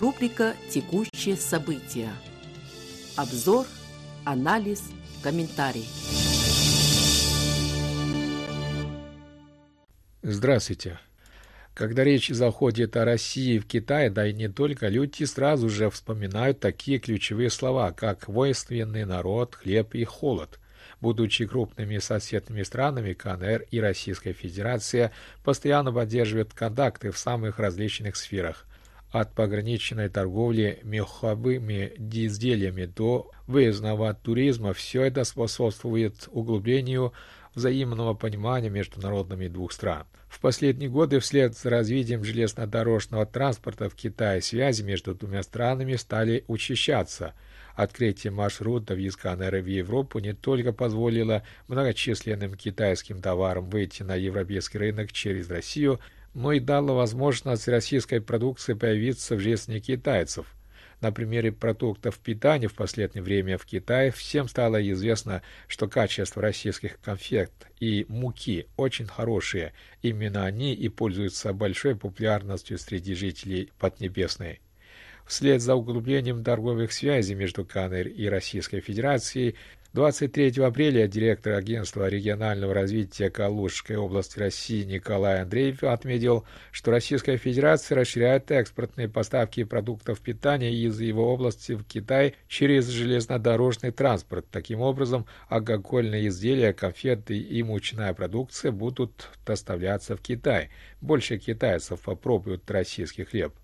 Рубрика «Текущие события». Обзор, анализ, комментарий. Здравствуйте. Когда речь заходит о России в Китае, да и не только, люди сразу же вспоминают такие ключевые слова, как «воинственный народ», «хлеб» и «холод». Будучи крупными соседними странами, КНР и Российская Федерация постоянно поддерживают контакты в самых различных сферах от пограничной торговли меховыми изделиями до выездного туризма, все это способствует углублению взаимного понимания между народами двух стран. В последние годы вслед за развитием железнодорожного транспорта в Китае связи между двумя странами стали учащаться. Открытие маршрутов из КНР в Европу не только позволило многочисленным китайским товарам выйти на европейский рынок через Россию, но и дало возможность российской продукции появиться в жизни китайцев. На примере продуктов питания в последнее время в Китае всем стало известно, что качество российских конфет и муки очень хорошие. Именно они и пользуются большой популярностью среди жителей Поднебесной. Вслед за углублением торговых связей между КНР и Российской Федерацией 23 апреля директор Агентства регионального развития Калужской области России Николай Андреев отметил, что Российская Федерация расширяет экспортные поставки продуктов питания из его области в Китай через железнодорожный транспорт. Таким образом, алкогольные изделия, конфеты и мучная продукция будут доставляться в Китай. Больше китайцев попробуют российский хлеб.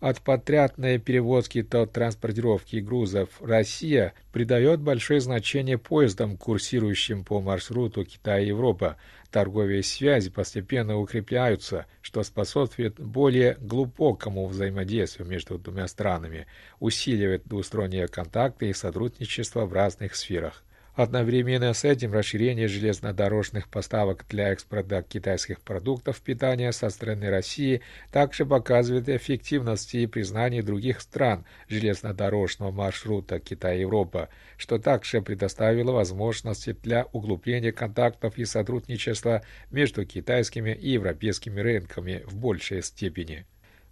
От подрядной перевозки до транспортировки грузов Россия придает большое значение поездам, курсирующим по маршруту Китай-Европа. Торговые связи постепенно укрепляются, что способствует более глубокому взаимодействию между двумя странами, усиливает двусторонние контакты и сотрудничество в разных сферах. Одновременно с этим расширение железнодорожных поставок для экспорта китайских продуктов питания со стороны России также показывает эффективность и признание других стран железнодорожного маршрута Китай-Европа, что также предоставило возможности для углубления контактов и сотрудничества между китайскими и европейскими рынками в большей степени.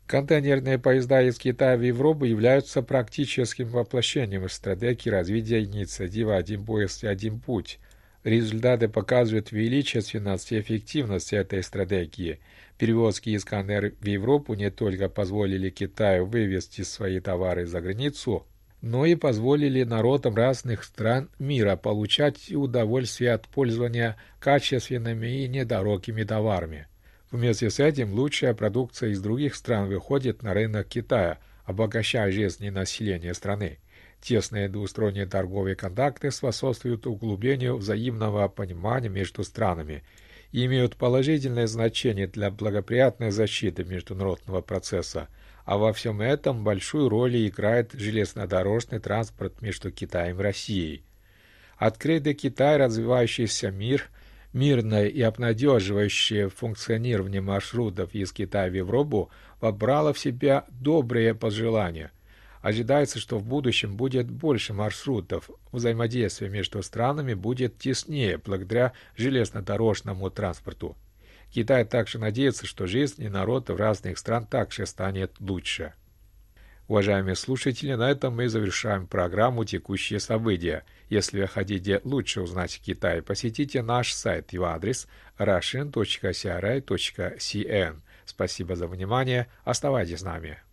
Контейнерные поезда из Китая в Европу являются практическим воплощением стратегии развития инициативы «Один поезд и один путь». Результаты показывают величественность и эффективность этой стратегии. Перевозки из КНР в Европу не только позволили Китаю вывести свои товары за границу, но и позволили народам разных стран мира получать удовольствие от пользования качественными и недорогими товарами. Вместе с этим лучшая продукция из других стран выходит на рынок Китая, обогащая жизнь населения страны. Тесные двусторонние торговые контакты способствуют углублению взаимного понимания между странами и имеют положительное значение для благоприятной защиты международного процесса, а во всем этом большую роль играет железнодорожный транспорт между Китаем и Россией. Открытый Китай, развивающийся мир – Мирное и обнадеживающее функционирование маршрутов из Китая в Европу вобрало в себя добрые пожелания. Ожидается, что в будущем будет больше маршрутов, взаимодействие между странами будет теснее благодаря железнодорожному транспорту. Китай также надеется, что жизнь и народ в разных стран также станет лучше. Уважаемые слушатели, на этом мы завершаем программу «Текущие события». Если вы хотите лучше узнать Китай, посетите наш сайт. Его адрес russian.cri.cn. Спасибо за внимание. Оставайтесь с нами.